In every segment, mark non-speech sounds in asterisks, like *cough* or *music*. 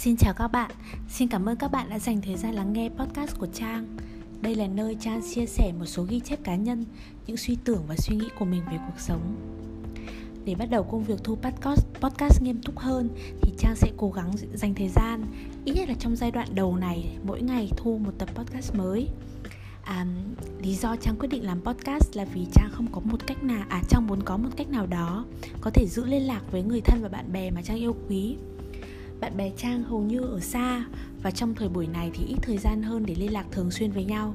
Xin chào các bạn, xin cảm ơn các bạn đã dành thời gian lắng nghe podcast của Trang. Đây là nơi Trang chia sẻ một số ghi chép cá nhân, những suy tưởng và suy nghĩ của mình về cuộc sống. Để bắt đầu công việc thu podcast, podcast nghiêm túc hơn thì Trang sẽ cố gắng dành thời gian, ít nhất là trong giai đoạn đầu này, mỗi ngày thu một tập podcast mới. À, lý do Trang quyết định làm podcast là vì Trang không có một cách nào, à Trang muốn có một cách nào đó có thể giữ liên lạc với người thân và bạn bè mà Trang yêu quý bạn bè Trang hầu như ở xa và trong thời buổi này thì ít thời gian hơn để liên lạc thường xuyên với nhau.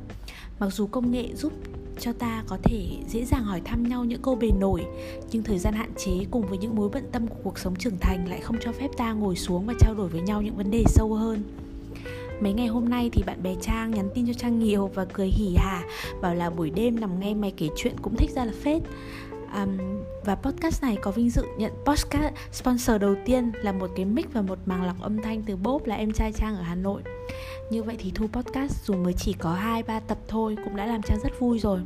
Mặc dù công nghệ giúp cho ta có thể dễ dàng hỏi thăm nhau những câu bề nổi, nhưng thời gian hạn chế cùng với những mối bận tâm của cuộc sống trưởng thành lại không cho phép ta ngồi xuống và trao đổi với nhau những vấn đề sâu hơn Mấy ngày hôm nay thì bạn bè Trang nhắn tin cho Trang nhiều và cười hỉ hả Bảo là buổi đêm nằm nghe mày kể chuyện cũng thích ra là phết um, và podcast này có vinh dự nhận podcast sponsor đầu tiên là một cái mic và một màng lọc âm thanh từ bốp là em trai trang ở hà nội. Như vậy thì thu podcast dù mới chỉ có hai ba tập thôi cũng đã làm trang rất vui rồi.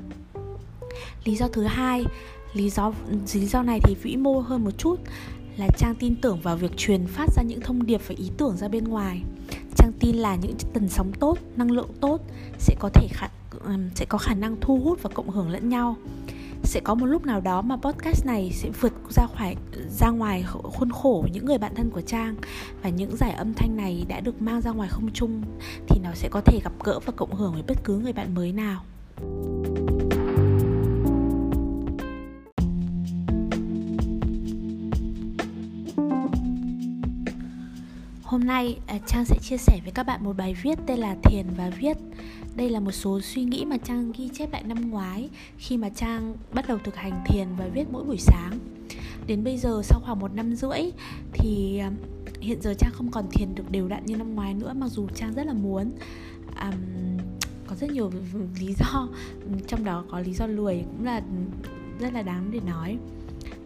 Lý do thứ hai lý do lý do này thì vĩ mô hơn một chút là trang tin tưởng vào việc truyền phát ra những thông điệp và ý tưởng ra bên ngoài. Trang tin là những tần sóng tốt năng lượng tốt sẽ có thể khả, sẽ có khả năng thu hút và cộng hưởng lẫn nhau sẽ có một lúc nào đó mà podcast này sẽ vượt ra khỏi, ra ngoài khuôn khổ những người bạn thân của Trang và những giải âm thanh này đã được mang ra ngoài không trung thì nó sẽ có thể gặp gỡ và cộng hưởng với bất cứ người bạn mới nào. Hôm nay à, Trang sẽ chia sẻ với các bạn một bài viết tên là Thiền và Viết đây là một số suy nghĩ mà Trang ghi chép lại năm ngoái khi mà Trang bắt đầu thực hành thiền và viết mỗi buổi sáng. Đến bây giờ sau khoảng một năm rưỡi thì hiện giờ Trang không còn thiền được đều đặn như năm ngoái nữa mặc dù Trang rất là muốn. Um, có rất nhiều *laughs* lý do trong đó có lý do lười cũng là rất là đáng để nói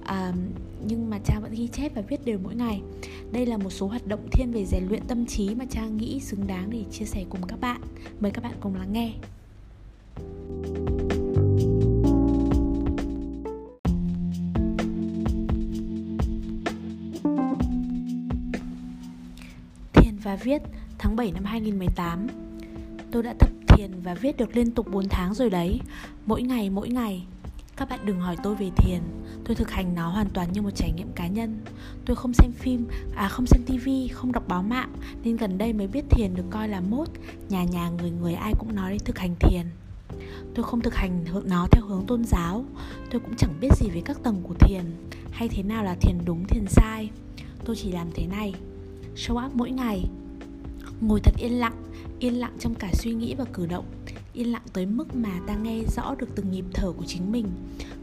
à, nhưng mà trang vẫn ghi chép và viết đều mỗi ngày. Đây là một số hoạt động thiên về rèn luyện tâm trí mà trang nghĩ xứng đáng để chia sẻ cùng các bạn. Mời các bạn cùng lắng nghe. Thiền và viết tháng 7 năm 2018 Tôi đã tập thiền và viết được liên tục 4 tháng rồi đấy. Mỗi ngày mỗi ngày các bạn đừng hỏi tôi về thiền. Tôi thực hành nó hoàn toàn như một trải nghiệm cá nhân. Tôi không xem phim, à không xem tivi, không đọc báo mạng Nên gần đây mới biết thiền được coi là mốt. Nhà nhà người người ai cũng nói đến thực hành thiền. Tôi không thực hành nó theo hướng tôn giáo. Tôi cũng chẳng biết gì về các tầng của thiền Hay thế nào là thiền đúng thiền sai. Tôi chỉ làm thế này. Show up mỗi ngày. Ngồi thật yên lặng Yên lặng trong cả suy nghĩ và cử động yên lặng tới mức mà ta nghe rõ được từng nhịp thở của chính mình.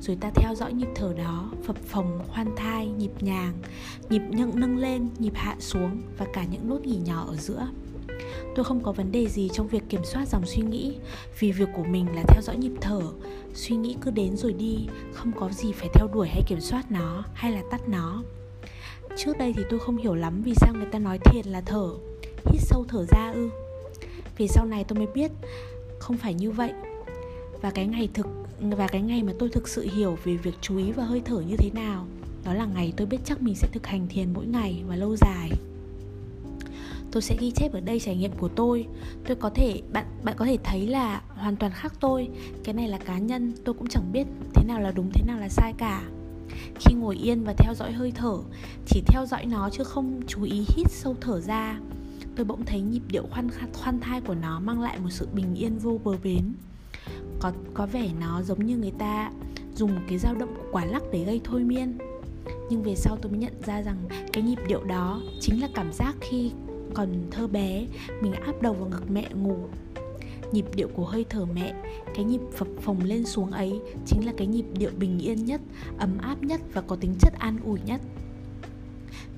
Rồi ta theo dõi nhịp thở đó, phập phồng, khoan thai, nhịp nhàng, nhịp nhận nâng lên, nhịp hạ xuống và cả những nốt nghỉ nhỏ ở giữa. Tôi không có vấn đề gì trong việc kiểm soát dòng suy nghĩ, vì việc của mình là theo dõi nhịp thở. Suy nghĩ cứ đến rồi đi, không có gì phải theo đuổi hay kiểm soát nó, hay là tắt nó. Trước đây thì tôi không hiểu lắm vì sao người ta nói thiền là thở. Hít sâu thở ra ư. Vì sau này tôi mới biết không phải như vậy. Và cái ngày thực, và cái ngày mà tôi thực sự hiểu về việc chú ý và hơi thở như thế nào, đó là ngày tôi biết chắc mình sẽ thực hành thiền mỗi ngày và lâu dài. Tôi sẽ ghi chép ở đây trải nghiệm của tôi. Tôi có thể, bạn bạn có thể thấy là hoàn toàn khác tôi. Cái này là cá nhân, tôi cũng chẳng biết thế nào là đúng, thế nào là sai cả. Khi ngồi yên và theo dõi hơi thở, chỉ theo dõi nó chứ không chú ý hít sâu thở ra tôi bỗng thấy nhịp điệu khoan khoan thai của nó mang lại một sự bình yên vô bờ bến. Có có vẻ nó giống như người ta dùng cái dao động của quả lắc để gây thôi miên. Nhưng về sau tôi mới nhận ra rằng cái nhịp điệu đó chính là cảm giác khi còn thơ bé, mình áp đầu vào ngực mẹ ngủ. Nhịp điệu của hơi thở mẹ, cái nhịp phập phồng lên xuống ấy chính là cái nhịp điệu bình yên nhất, ấm áp nhất và có tính chất an ủi nhất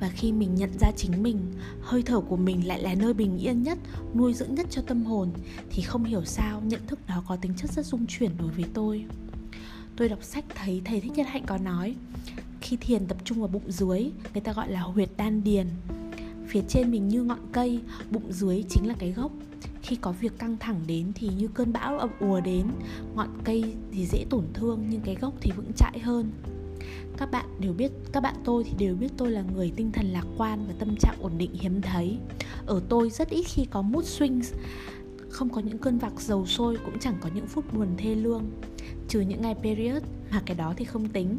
và khi mình nhận ra chính mình, hơi thở của mình lại là nơi bình yên nhất, nuôi dưỡng nhất cho tâm hồn, thì không hiểu sao nhận thức đó có tính chất rất dung chuyển đối với tôi. Tôi đọc sách thấy thầy thích nhất hạnh có nói, khi thiền tập trung vào bụng dưới, người ta gọi là huyệt đan điền. Phía trên mình như ngọn cây, bụng dưới chính là cái gốc. Khi có việc căng thẳng đến thì như cơn bão ập ùa đến, ngọn cây thì dễ tổn thương nhưng cái gốc thì vững chãi hơn các bạn đều biết, các bạn tôi thì đều biết tôi là người tinh thần lạc quan và tâm trạng ổn định, hiếm thấy. Ở tôi rất ít khi có mood swings. Không có những cơn vạc dầu sôi, cũng chẳng có những phút buồn thê lương. Trừ những ngày period mà cái đó thì không tính.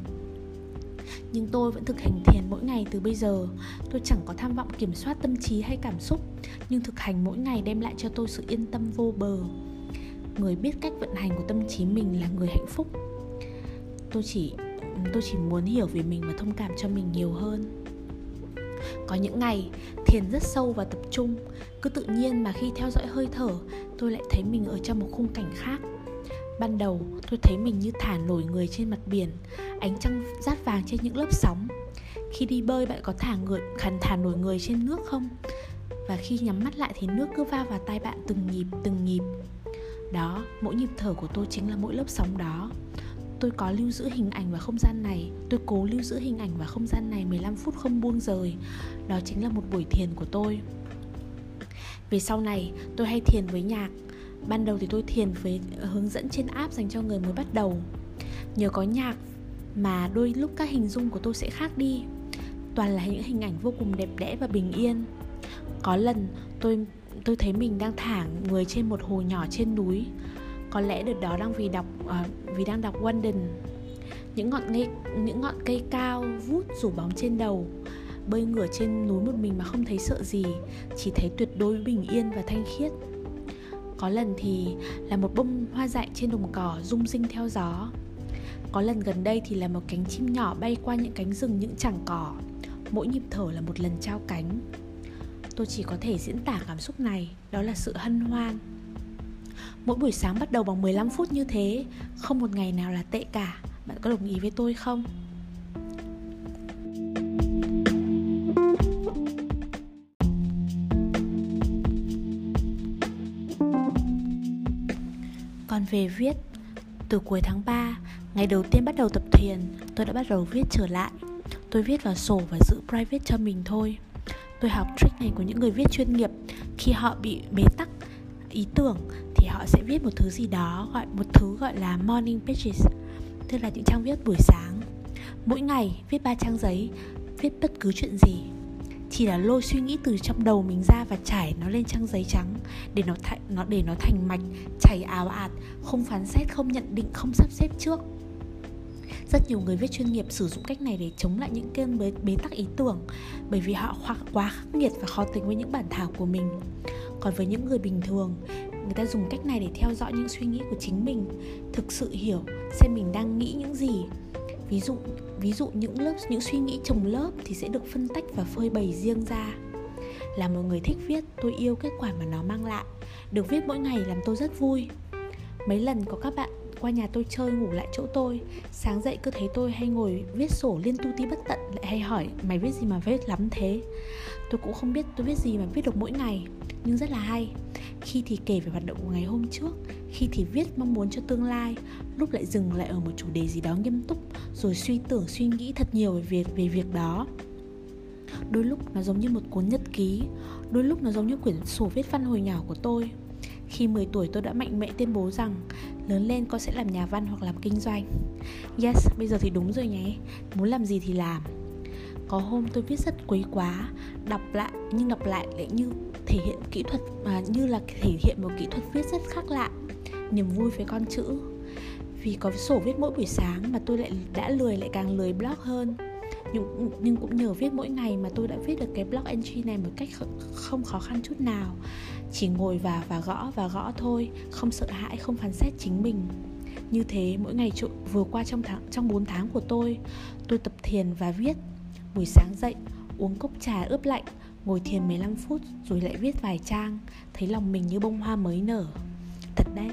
Nhưng tôi vẫn thực hành thiền mỗi ngày từ bây giờ. Tôi chẳng có tham vọng kiểm soát tâm trí hay cảm xúc, nhưng thực hành mỗi ngày đem lại cho tôi sự yên tâm vô bờ. Người biết cách vận hành của tâm trí mình là người hạnh phúc. Tôi chỉ tôi chỉ muốn hiểu về mình và thông cảm cho mình nhiều hơn. Có những ngày, thiền rất sâu và tập trung. Cứ tự nhiên mà khi theo dõi hơi thở, tôi lại thấy mình ở trong một khung cảnh khác. Ban đầu, tôi thấy mình như thả nổi người trên mặt biển, ánh trăng rát vàng trên những lớp sóng. Khi đi bơi, bạn có thả người khẩn thả nổi người trên nước không? Và khi nhắm mắt lại thì nước cứ va vào tay bạn từng nhịp từng nhịp. Đó, mỗi nhịp thở của tôi chính là mỗi lớp sóng đó tôi có lưu giữ hình ảnh và không gian này. Tôi cố lưu giữ hình ảnh và không gian này 15 phút không buông rời. Đó chính là một buổi thiền của tôi. Về sau này, tôi hay thiền với nhạc. Ban đầu thì tôi thiền với ờ, hướng dẫn trên app dành cho người mới bắt đầu. Nhờ có nhạc mà đôi lúc các hình dung của tôi sẽ khác đi. Toàn là những hình ảnh vô cùng đẹp đẽ và bình yên. Có lần tôi tôi thấy mình đang thả người trên một hồ nhỏ trên núi có lẽ đợt đó đang vì đọc uh, vì đang đọc London những ngọn cây những ngọn cây cao vút rủ bóng trên đầu bơi ngửa trên núi một mình mà không thấy sợ gì chỉ thấy tuyệt đối bình yên và thanh khiết. Có lần thì là một bông hoa dại trên đồng cỏ rung rinh theo gió. Có lần gần đây thì là một cánh chim nhỏ bay qua những cánh rừng những chẳng cỏ. Mỗi nhịp thở là một lần trao cánh. Tôi chỉ có thể diễn tả cảm xúc này đó là sự hân hoan. Mỗi buổi sáng bắt đầu bằng 15 phút như thế, Không một ngày nào là tệ cả. Bạn có đồng ý với tôi không? Còn về viết, Từ cuối tháng 3 Ngày đầu tiên bắt đầu tập thiền Tôi đã bắt đầu viết trở lại. Tôi viết vào sổ và giữ private cho mình thôi. Tôi học trick này của những người viết chuyên nghiệp. Khi họ bị bế tắc ý tưởng thì họ sẽ viết một thứ gì đó gọi một thứ gọi là morning pages tức là những trang viết buổi sáng. Mỗi ngày viết ba trang giấy viết bất cứ chuyện gì. Chỉ là lôi suy nghĩ từ trong đầu mình ra và trải nó lên trang giấy trắng để nó th- nó để nó thành mạch chảy ào ạt không phán xét không nhận định không sắp xếp trước. Rất nhiều người viết chuyên nghiệp sử dụng cách này để chống lại những cơn bế, bế tắc ý tưởng bởi vì họ quá khắc nghiệt và khó tính với những bản thảo của mình còn với những người bình thường, người ta dùng cách này để theo dõi những suy nghĩ của chính mình, thực sự hiểu xem mình đang nghĩ những gì. Ví dụ ví dụ những lớp, những suy nghĩ chồng lớp thì sẽ được phân tách và phơi bày riêng ra. Là một người thích viết, tôi yêu kết quả mà nó mang lại. Được viết mỗi ngày làm tôi rất vui. Mấy lần có các bạn qua nhà tôi chơi, ngủ lại chỗ tôi. Sáng dậy cứ thấy tôi hay ngồi viết sổ liên tu tí bất tận, lại hay hỏi, mày viết gì mà viết lắm thế? Tôi cũng không biết tôi viết gì mà viết được mỗi ngày, nhưng rất là hay. Khi thì kể về hoạt động của ngày hôm trước, khi thì viết mong muốn cho tương lai, lúc lại dừng lại ở một chủ đề gì đó nghiêm túc, rồi suy tưởng, suy nghĩ thật nhiều về việc về việc đó. Đôi lúc nó giống như một cuốn nhật ký, đôi lúc nó giống như quyển sổ viết văn hồi nhỏ của tôi khi 10 tuổi tôi đã mạnh mẽ tuyên bố rằng lớn lên con sẽ làm nhà văn hoặc làm kinh doanh. Yes, bây giờ thì đúng rồi nhé. Muốn làm gì thì làm. Có hôm tôi viết rất quấy quá Đọc lại nhưng đọc lại lại như thể hiện kỹ thuật mà như là thể hiện một kỹ thuật viết rất khác lạ. Niềm vui với con chữ. Vì có sổ viết mỗi buổi sáng mà tôi lại đã lười lại càng lười blog hơn. Nhưng, nhưng cũng nhờ viết mỗi ngày mà tôi đã viết được cái blog entry này một cách không khó khăn chút nào chỉ ngồi vào và gõ và gõ thôi không sợ hãi không phán xét chính mình. Như thế mỗi ngày trụ, vừa qua trong tháng trong 4 tháng của tôi tôi tập thiền và viết. Buổi sáng dậy uống cốc trà ướp lạnh Ngồi thiền 15 phút rồi lại viết vài trang Thấy lòng mình như bông hoa mới nở. Thật đấy